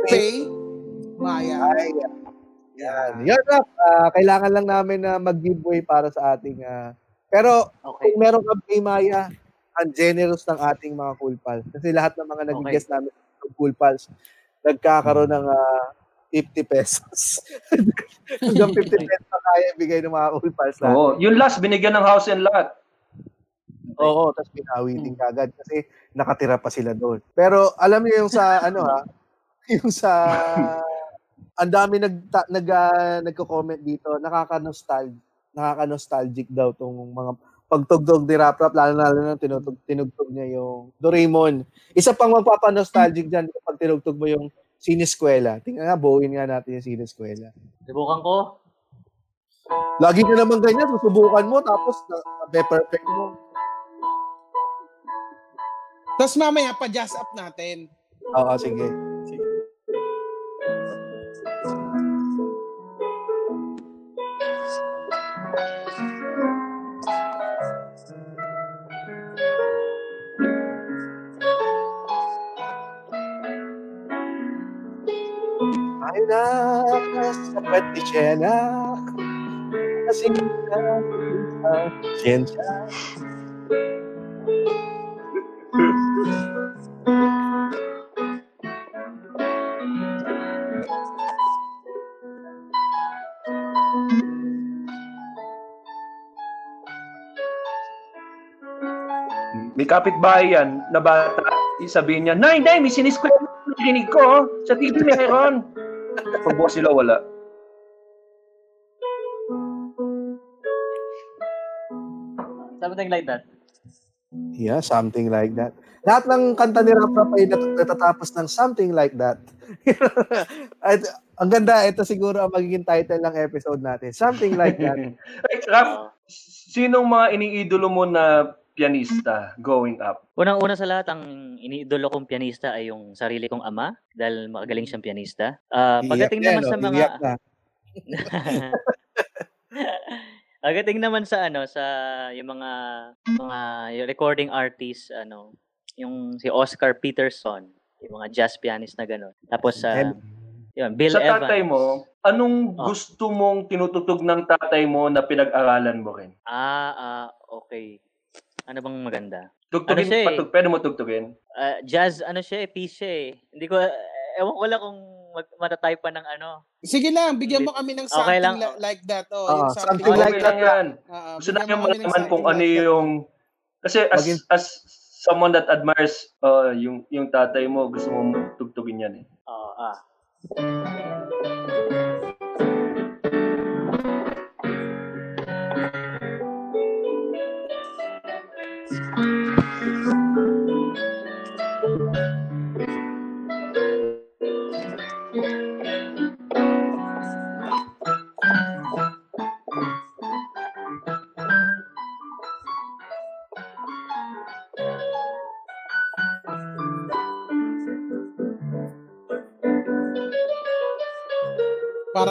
Pay, Maya. Ay, yan. Yan. Lang. Ah, kailangan lang namin na mag-giveaway para sa ating... ah, pero Okay. kung meron kang Paymaya, ang generous ng ating mga cool pals. Kasi lahat ng mga naging Okay. namin ng cool pals, nagkakaroon ng ah, 50 pesos. Hanggang 50 pesos na kaya ibigay ng mga cool pals natin. Oo. Yung last, binigyan ng house and lot. Oo, tapos binawi din kagad kasi nakatira pa sila doon. Pero alam niyo yung sa ano ha, yung sa ang dami nag nag ah, nagko-comment dito, nakaka-nostalgic, nakaka-nostalgic daw tong mga pagtugtog ni Rap Rap, lalo lalo na tinutug, tinugtog niya yung Doraemon. Isa pang magpapa-nostalgic diyan kapag tinugtog mo yung Sineskwela. Tingnan nga, buuin nga natin yung Sineskwela. Subukan ko. Lagi ka naman ganyan, susubukan mo, tapos na, perfect mo. Tapos mamaya, pa-jazz up natin. Oo, sige. Na sa pwede siya na sa siyensya. May kapitbahay yan na bata. Sabihin niya, Nay, Nay, may siniskwela na narinig ko. oh. Sa TV meron. Pagbukas sila, wala. Something like that. Yeah, something like that. Lahat ng kanta ni Rap Rap ay nat- natatapos ng something like that. At, ang ganda, ito siguro ang magiging title ng episode natin. Something like that. Rap, sinong mga iniidolo mo na pianista growing up? Unang-una sa lahat, ang iniidolo kong pianista ay yung sarili kong ama dahil magaling siyang pianista. Ah, pagdating naman yan, sa oh, mga na. Pagdating naman sa ano sa yung mga mga yung recording artists ano, yung si Oscar Peterson, yung mga jazz pianist na gano'n. Tapos sa And- yun, Bill Sa Evans. tatay mo, anong Oh. gusto mong tinutugtog ng tatay mo na pinag-aralan mo rin? Ah, ah, okay. Ano bang maganda? Tugtugin, Ano siya eh? patug, pwede mo tugtugin? Ah, jazz ano siya, eh, piece siya eh. Hindi ko ewan ko lang kung mag- matatype pa ng ano. Sige lang, bigyan mo kami ng Okay something lang. li- like that. Oh, Ah, yung something Okay like lang yan. Ah, Gusto namin malaman kung something ano like that. yung... Kasi as, Maging- as someone that admires uh, yung yung tatay mo, gusto mo tugtugin yan eh. Oo, ah.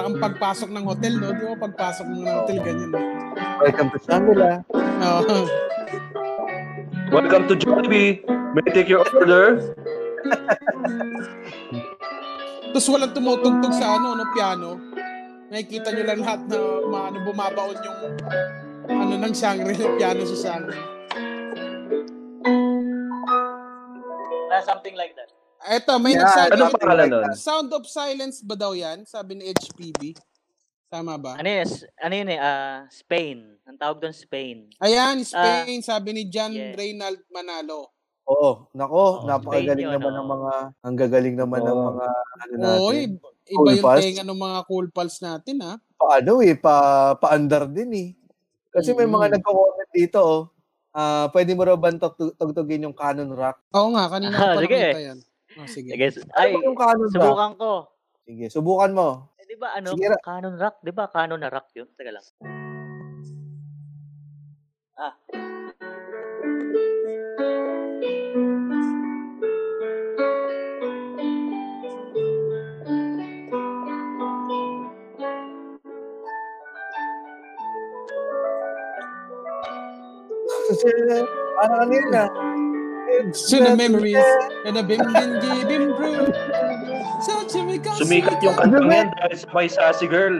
Para ang pagpasok ng hotel, no? Di ba pagpasok ng hotel, ganyan. no? Welcome to Shangri-La. Oo. Welcome to Jollibee. May I take your order? Tapos walang tumutugtog sa ano, no, piano. Nakikita nyo lang lahat na ma- ano, bumabaon yung ano ng Shangri-La, piano sa Shangri. Na something like that. Eto, may Yeah, nagsabi. Anong pangalan nun? Sound of Silence ba daw yan? Sabi ni HPB. Tama ba? Ano yun? S- Ano yun eh? ah, Spain. Ang tawag doon Spain. Ayan, Spain, sabi ni John yes. Reynald Manalo. Oo, nako, Oo, napakagaling Spain naman oo. ng mga, ang gagaling naman ng Oo. mga, ano natin. Oo, iba, iba Cool yung pals. tenga ng mga cool pals natin, ha? paano eh, pa, paandar din eh. Kasi may mga Mm. nagko-comment dito, oh. Ah, pwede mo raw ba tug- tugtugin yung canon rock? Oo nga, kanina ko Ah, pa nakita yan. Oh, sige. Sige. Ay, Ay, ano yung canon rock? subukan ko. Sige, subukan mo. Eh, di ba ano? Sige, Canon rock? Di ba canon na rock yun? Teka lang. Ah. Ano yun To the memories and the bim bim bim bim bro. Such a big Sumikat yung kantang yan dahil sa may sassy girl.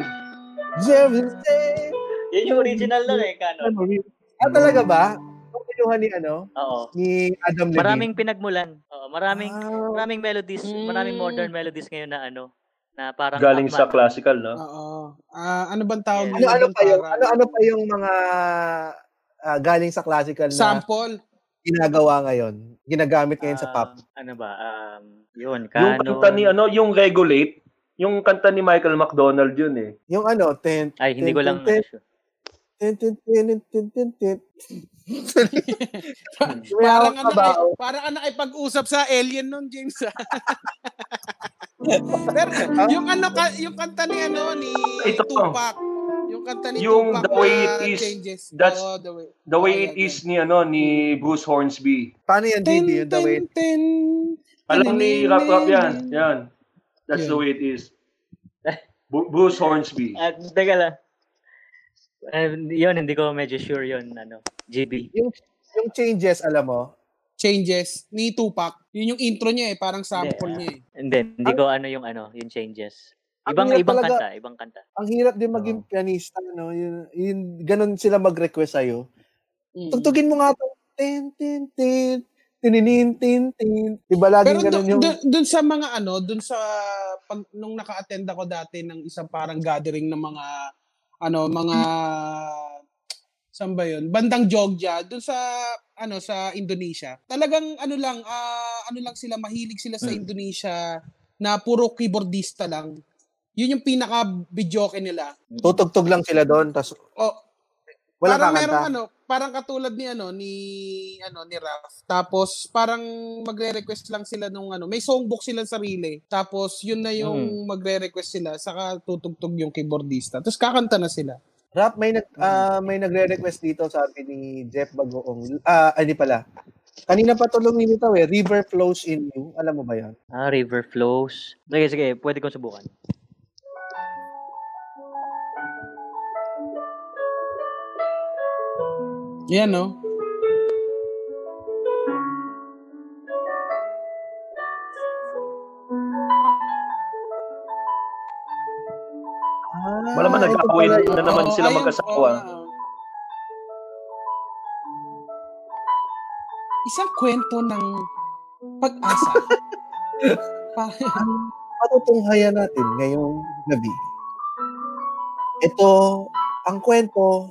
Yan yung original lang eh, canon. Ah, talaga ba? Ang kinuha ni ano? Oo. Ni Adam Levine. Maraming pinagmulan. Oo, maraming Ah, maraming melodies, maraming Mm. modern melodies ngayon na ano, na parang Galing sa classical, no? Oo. Ah, ano bang tawag Yes. ano, ano pa yung, ano, ano pa yung mga ah, galing sa classical na Sample. Ginagawa ngayon? Ginagamit ngayon sa pop. Ah, ano ba? Um, yun, Yung canon. kanta ni, ano, yung Regulate, yung kanta ni Michael McDonald yun eh. Yung ano, ten, Ay, hindi ko lang ten, sure. ten, ten, ten, ten, ten, ten. Parang ano ba? kay, parang ano nakipag-usap sa alien nun, James. Pero yung ano ka, yung kanta ni ano ni Ito. Tupac. Yung kanta ni Yung Tupac The Way It Is, changes. that's Oo, the way. The way Oh, it yan, is ni, ano, ni Bruce Hornsby. Paano yan, JB? Yung the way ten, ten. Alam ni Rap Rap yan. Yan. That's Yeah. the way it is. Bruce Hornsby. Ah, teka lang. Eh, yun, hindi ko medyo sure yun, ano, GB. yung, yung changes, alam mo, Changes ni Tupac. Yun yung intro niya eh, parang sample Hindi, niya eh. Hindi, hindi ko ano yung ano, yung changes. Ang Ibang ibang talaga. kanta, ibang kanta. ang hirap din maging pianista, no? Yun, yun, ganun sila mag-request sa'yo. Mm. Tugtugin mo nga to. Tin, tin, tin. Tininin, tin, tin. Diba laging Pero ganun dun, yung... dun, dun sa mga ano, dun sa pag nung naka-attend ako dati ng isang parang gathering ng mga ano, mga saan ba yun? Bandang Jogja, dun sa ano sa Indonesia. Talagang ano lang, ah, ano lang sila mahilig sila sa Hmm. Indonesia na puro keyboardista lang. Yun yung pinaka videoke nila. Tutugtog lang sila doon, tas Oh, wala parang kakanta. merong ano, parang katulad ni ano ni ano ni Raf. Tapos parang magre-request lang sila nung ano, may songbook sila sarili. Tapos yun na yung magre-request sila saka tutugtog yung keyboardista. Tapos kakanta na sila. Rap, may nag ah, may nagre-request dito sabi ni Jeff Bagoong. Ah, ay, di pala. Kanina pa to lumilitaw eh. River flows in you. Alam mo ba 'yan? Ah, river flows. Sige, sige, pwede kong subukan. Yan no. Ah, Malaman pala na yun. naman sila oo. Isang kwento ng pag-asa. Pa- Patutunghayan natin ngayong gabi. Ito ang kwento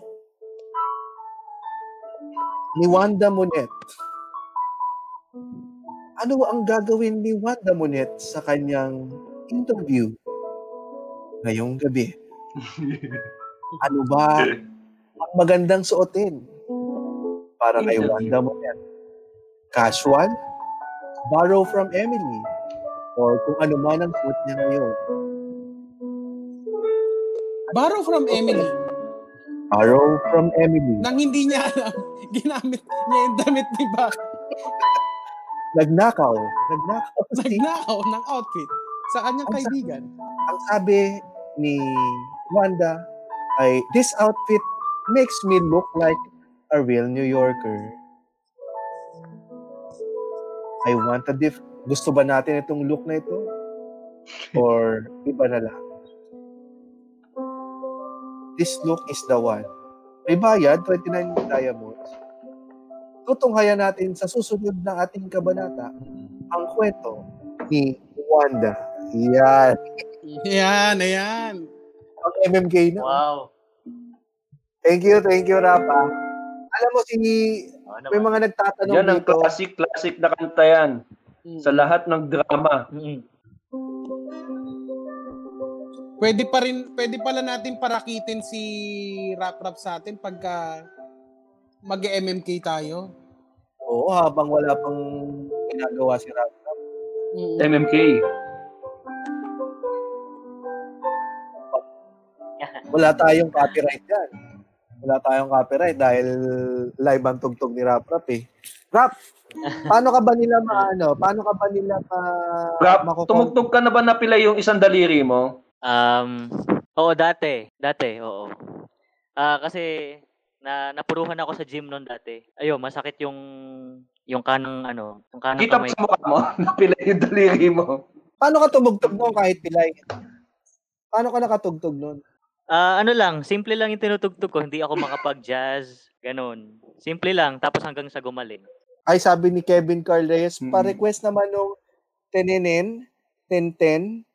ni Wanda Monet. Ano ang gagawin ni Wanda Monet sa kanyang interview ngayong gabi? Ano ba ang magandang suotin para kay. Wanda Monet? Casual? Borrow from Emily? Or kung ano man ang suot niya ngayon? Borrow from Emily. Borrow from Emily. Nang hindi niya alam, ginamit niya yung damit ni Ba. Nagnakaw. Nagnakaw. Nagnakaw ng outfit sa kanyang Ang kaibigan. ang sabi ni Wanda ay, This outfit makes me look like a real New Yorker. I want a diff... Gusto ba natin itong look na ito? Or iba na lang? This look is the one. May bayad, 29 diamonds. Tutunghayan natin sa susunod na ating kabanata ang kwento ni Wanda. Yan. Ayan, ayan. Ang MMK na. Wow. Thank you, thank you, Rapa. Alam mo, si, Oo may mga nagtatanong Yan ang dito. classic, classic na kanta yan. Mm. Sa lahat ng drama. Mm-mm. Pwede pa rin, pwede pala natin parakitin si Rap Rap sa atin pagka mag-MMK tayo. Oo, habang wala pang ginagawa si Rapa. Mm. MMK. Wala tayong copyright yan. Wala tayong copyright dahil live ang tugtog ni Rap Rap eh. Rap, paano ka ba nila maano? Paano ka ba nila ma Rap, makukon- tumugtog ka na ba napila yung isang daliri mo? Um, oo, dati. Dati, oo. Ah, kasi na napuruhan ako sa gym noon dati. Ayun, masakit yung yung kanang ano, yung kanang Kita pa kamay. sa mukha mo, napila yung daliri mo. Paano ka tumugtog noon kahit pilay? Paano ka nakatugtog noon? Ah, ano lang, simple lang yung tinutugtog ko, hindi ako makapag-jazz, ganun. Simple lang, tapos hanggang sa gumaling. Ay, sabi ni Kevin Carl Reyes, Mm. pa-request naman nung tenenen, ten-ten,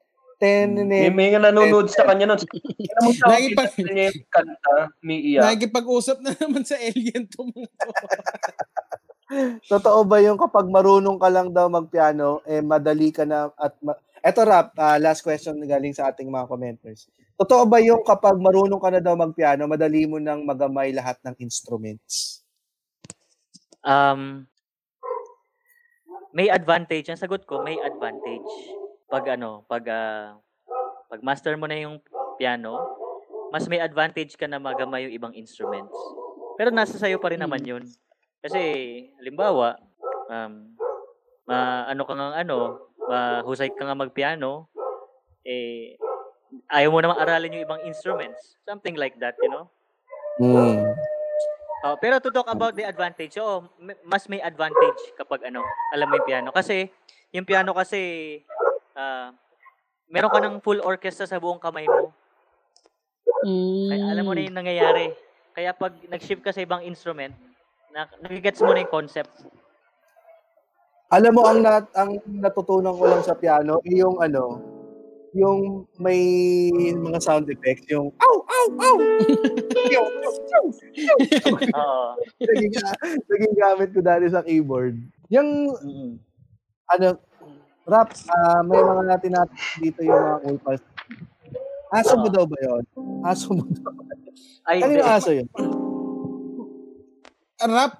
May, tenenen. may nanonood sa kanya nun. Niya yung kanta, umiiyak. Nakikipag-usap na naman sa alien to mga to. Totoo ba yung kapag marunong ka lang daw magpiano, eh madali ka na at ma- Eto rap, ah, last question galing sa ating mga commenters. Totoo ba yung kapag marunong ka na daw magpiano, madali mo nang magamay lahat ng instruments? Um, may advantage. Ang sagot ko, may advantage. Pag ano, pag ah, pag master mo na yung piano, mas may advantage ka na magamay yung ibang instruments. Pero nasa sayo pa rin naman yun. Kasi, halimbawa, um, ma, ano ka nga ano, mahusay ka nga magpiano, eh, ayaw mo namang aralin yung ibang instruments. Something like that, you know? Hmm. Oh, pero to talk about the advantage, m- mas may advantage kapag ano, alam mo yung piano. Kasi, yung piano kasi, ah, meron ka ng full orchestra sa buong kamay mo. Kaya alam mo na yung nangyayari. Kaya pag nag-shift ka sa ibang instrument, na, nagigets mo na yung concept. Alam mo ang nat ang natutunan ko lang sa piano, yung ano, yung may mga sound effects, yung ow ow ow. yung, naging, naging gamit ko dati sa keyboard. Yung Mm-mm. ano, rap, ah, may mga natin natin dito yung mga cool pals. Aso mo daw ba yun? Aso mo daw. Ay, Ano hindi. yung aso yun? Rap,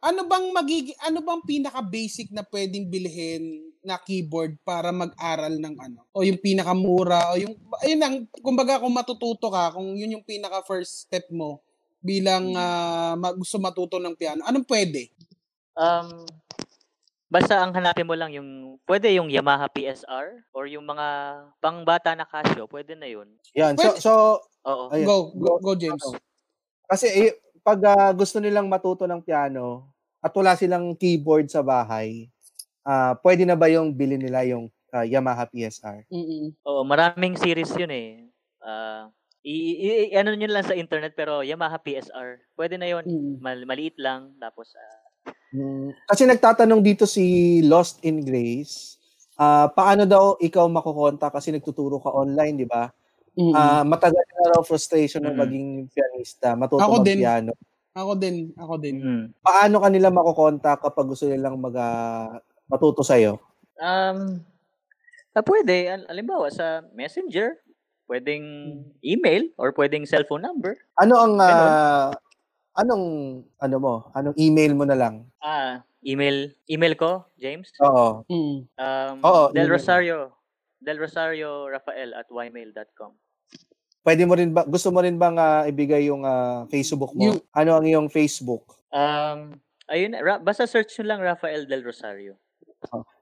ano bang magigi ano bang pinaka basic na pwedeng bilhin na keyboard para mag-aral ng ano? O yung pinakamura o yung ayun ang kumbaga kung matututo ka, kung yun yung pinaka first step mo bilang ma- gusto matuto ng piano. Anong pwede? Um, basta ang hanapin mo lang yung, pwede yung Yamaha PSR or yung mga pangbata na Casio, pwede na yun. Yan. So, so Oo. Ayun. Go, go, go James. Kasi eh, pag ah, gusto nilang matuto ng piano at wala silang keyboard sa bahay, ah pwede na ba yung bilhin nila yung ah, Yamaha PSR? Mm-mm. Oo, maraming series yun eh. Ah, i, i- i- ano nyo lang sa internet pero Yamaha PSR. Pwede na yun. Mm. Mal- maliit lang tapos ah, Mm, Kasi nagtatanong dito si Lost in Grace, ah paano daw ikaw makukonta kasi nagtuturo ka online, di ba? Mm-mm. Ah matagal na raw frustration ng Mm. maging pianista, matuto Ako din. magpiano. ako din, ako din. mm. Paano kanila makukonta kapag gusto nilang mag ah, matuto sa'yo? Um, ah, pwede, al- alimbawa sa Messenger, pwedeng email or pwedeng cellphone number. Ano ang ah, anong ano mo? Anong email mo na lang? Ah, email email ko, James. Oo. Mm. Um, Oo, Del email. Rosario. Del Rosario Rafael at ymail.com. Pwede mo rin ba gusto mo rin bang ah, ibigay yung ah, Facebook mo? Yung- ano ang iyong Facebook? Um, ayun, ra- basta search nyo lang Rafael Del Rosario.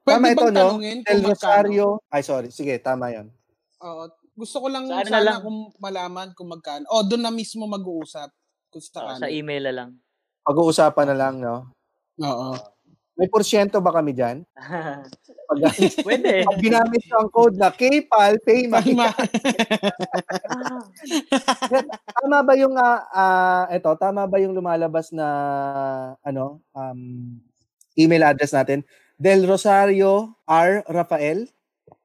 Pwede Tama ito, no? Del kung magkano? Rosario. Ay sorry, sige, tama 'yon. Oo. Gusto ko lang Sa ano na sana lang? kung malaman kung magkano. O, doon na mismo mag-uusap. Kung sakali. sa email na lang. Pag-uusapan na lang, no? Oo. May porsyento ba kami dyan? Pag, Pwede. pag ginamit ko ang code na KPAL, pay money. Tama. tama ba yung ah ah, eto, tama ba yung lumalabas na ano, um email address natin? Del Rosario R Rafael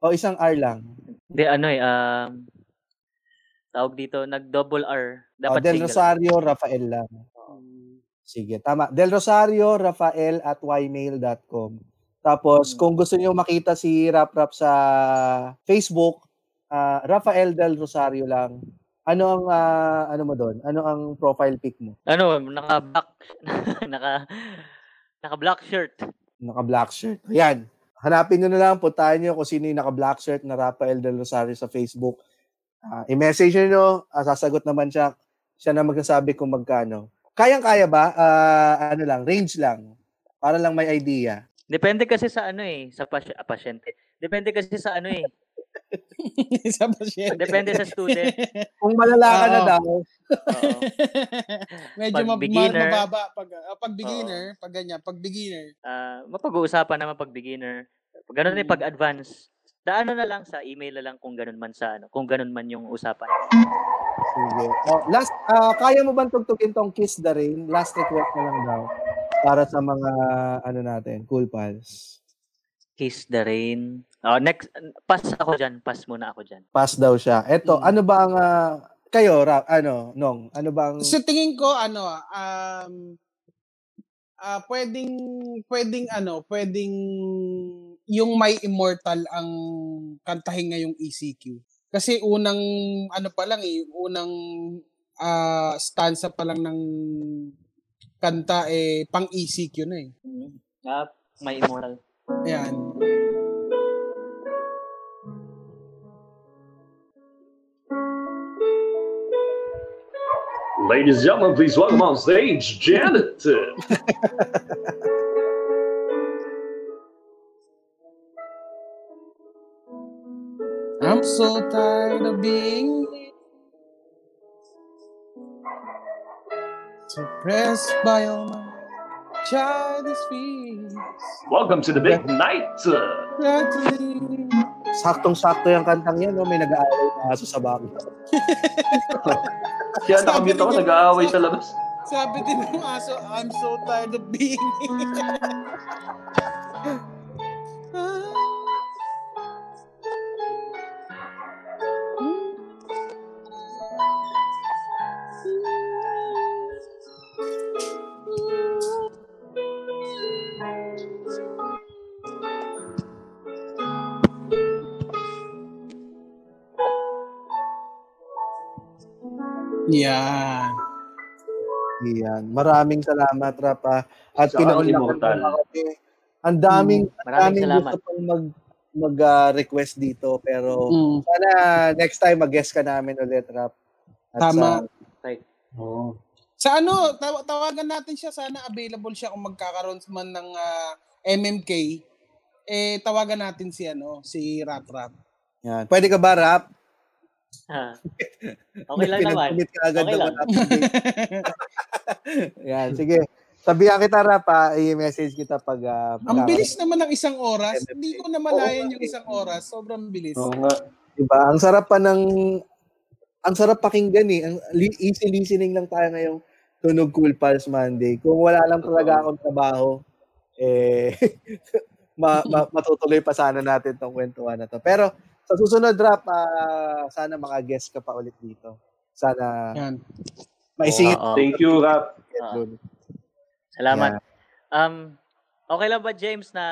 o isang R lang? Hindi, ano eh, um, tawag dito, nag-double R. O, Dapat Oh, Del single. Rosario Rafael lang. Sige, tama. Del Rosario Rafael at ymail.com. Tapos, Hmm. kung gusto niyo makita si Rap Rap sa Facebook, ah, Rafael Del Rosario lang. Ano ang ah, ano mo doon? Ano ang profile pic mo? Ano, naka-black, naka, naka-black shirt. Naka-black shirt. Ayan. Hanapin nyo na lang, puntahan nyo kung sino yung naka-black shirt na Rafael Del Rosario sa Facebook. Ah, i-message nyo, ah, sasagot naman siya. Siya na magsasabi kung magkano. Kayang-kaya ba? Ah, ano lang, range lang. Para lang may idea. Depende kasi sa ano eh, sa pasy- ah, pasyente. Depende kasi sa ano eh. sa pasyente. Depende sa student. Kung malala ka na Oo. daw, Oo. Medyo Pag mab- beginner. mababa. Pag, ah, pag beginner, pag ganyan, pag beginner. Ah, mapag-uusapan naman pag beginner. Ganun eh, Mm. pag advance. Daano na lang sa email na lang kung ganun man sa ano, kung ganun man yung usapan. sige. Oh, last, ah, kaya mo bang tugtugin tong Kiss the Rain? Last request na lang daw. Para sa mga, ano natin, cool pals. Kiss the rain. Oh, next pass ako diyan, pass muna ako diyan. Pass daw siya. Eto, Mm. ano ba ang, ah, kayo, Ra, ano, Nong, ano bang, Sa tingin ko, ano, um, ah pwedeng, pwedeng, ano, pwedeng yung may immortal ang kantahin ngayong ECQ. Kasi unang, ano pa lang eh, unang ah stanza pa lang ng kanta eh, pang ECQ na eh. Ah, may immoral. Ayan. Ladies and gentlemen, please welcome on stage Janet. so tired of being suppressed by all my childish fears. Welcome to the big night. Saktong-sakto yung kantang yan, no? may nag-aaway na aso sa bako. Kaya nakamute ako, nag-aaway sa labas. Sabi din ng aso, I'm so tired of being Yan. Yan. Maraming salamat, Rap. ah. At immortal. mo kami. Ang daming, ang Maraming daming salamat. gusto pang mag, mag-request dito. Pero Mm. sana next time mag-guest ka namin ulit, Rap. At Tama. Sa, Oo. Sa ano, taw- tawagan natin siya, sana available siya kung magkakaroon man ng ah, MMK. Eh, tawagan natin si ano, si Rat Rat. yan. Pwede ka ba, Rap? Ah. Okay lang naman. Ka agad Okay na lang. yan, sige. Sabihan kita, Rap, ah. i-message kita pag... ah, Ang magkakaroon. bilis naman ng isang oras. Hindi ko namalayan yung isang oras. Sobrang bilis. Oo nga. Diba? Ang sarap pa ng ang sarap pakinggan eh. Ang easy listening lang tayo ngayong Tunog Cool Pals Monday. Kung wala lang talaga akong trabaho, eh ma- ma- matutuloy pa sana natin tong kwentuhan na to. Pero sa susunod rap, ah, sana maka-guest ka pa ulit dito. Sana Yan. maisingit Oo. Thank you, Rap. Dun. Salamat. Um, okay lang ba James na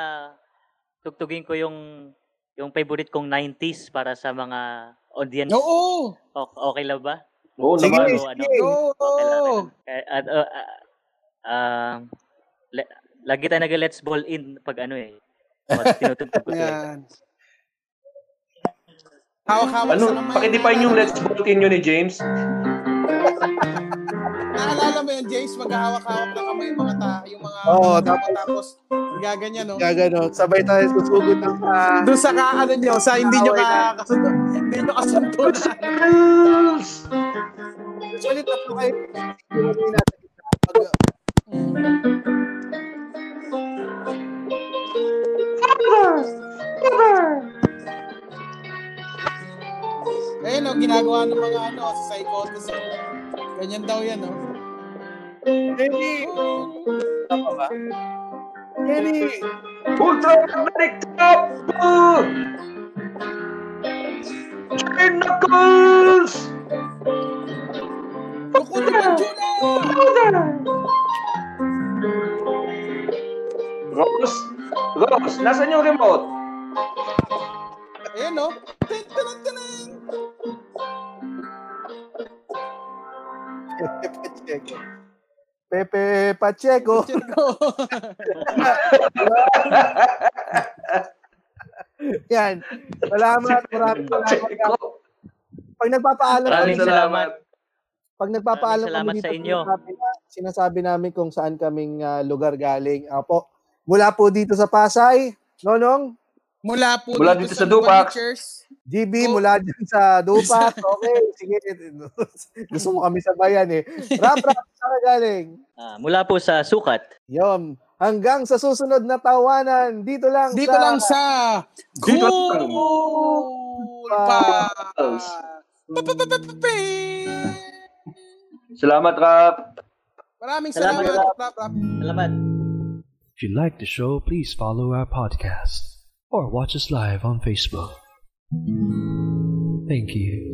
tugtugin ko yung yung favorite kong 90s para sa mga audience? Oo! O- okay lang ba? Oo Sige, naman. Ano, sige. Oo! Okay lang, okay lang. At, uh, uh, um, le- lagi tayo nag-let's ball in pag ano eh. Tinutugtog ko to. Yan. Hawak-hawak Ano, sa kamay. pakidefine yung let's vote in yun ni James. Naalala mo yun, James? Maghahawak-hawak na kamay yung mga ta, yung mga Oo, tapos, tapos- tapos Gaganyan, no? Gagano, sabay tayo susugod ng uh, Doon sa ka, ano nyo, sa hindi nyo ka, kasundo, hindi nyo kasuntunan. Skills! Usually, tatlo kayo. Hindi natin pag- ginagawa ng mga ano, sa psychosis. eh. Ganyan daw yan, no? Jenny! Tama ba? Jenny! Ultra Magnetic Top! Chain Knuckles! Ako naman, Juna! Rose, Rose, nasan yung remote? Ayun, no? Pepe Pacheco. Pacheco. Checo. Yan. Salamat. Maraming salamat. Pag nagpapaalam Maraming kami, salamat. pag nagpapaalam Maraming salamat kami dito, sa inyo. Sinasabi, na- sinasabi namin kung saan kaming ah, lugar galing. Apo, mula po dito sa Pasay, Nonong, Mula po Mula dito sa Dupac. GB, Oh. mula dyan sa Dupac. Okay, sige. Gusto mo kami sabayan eh. Rap, rap, saan galing? Ah, mula po sa sukat. Yun. Hanggang sa susunod na tawanan, dito lang Dito sa... lang sa Dito lang. Cool Pals. Pa. Salamat, Rap. Maraming Salamat, salamat. Rap, rap. Salamat. If you like the show, please follow our podcast or watch us live on Facebook. Thank you.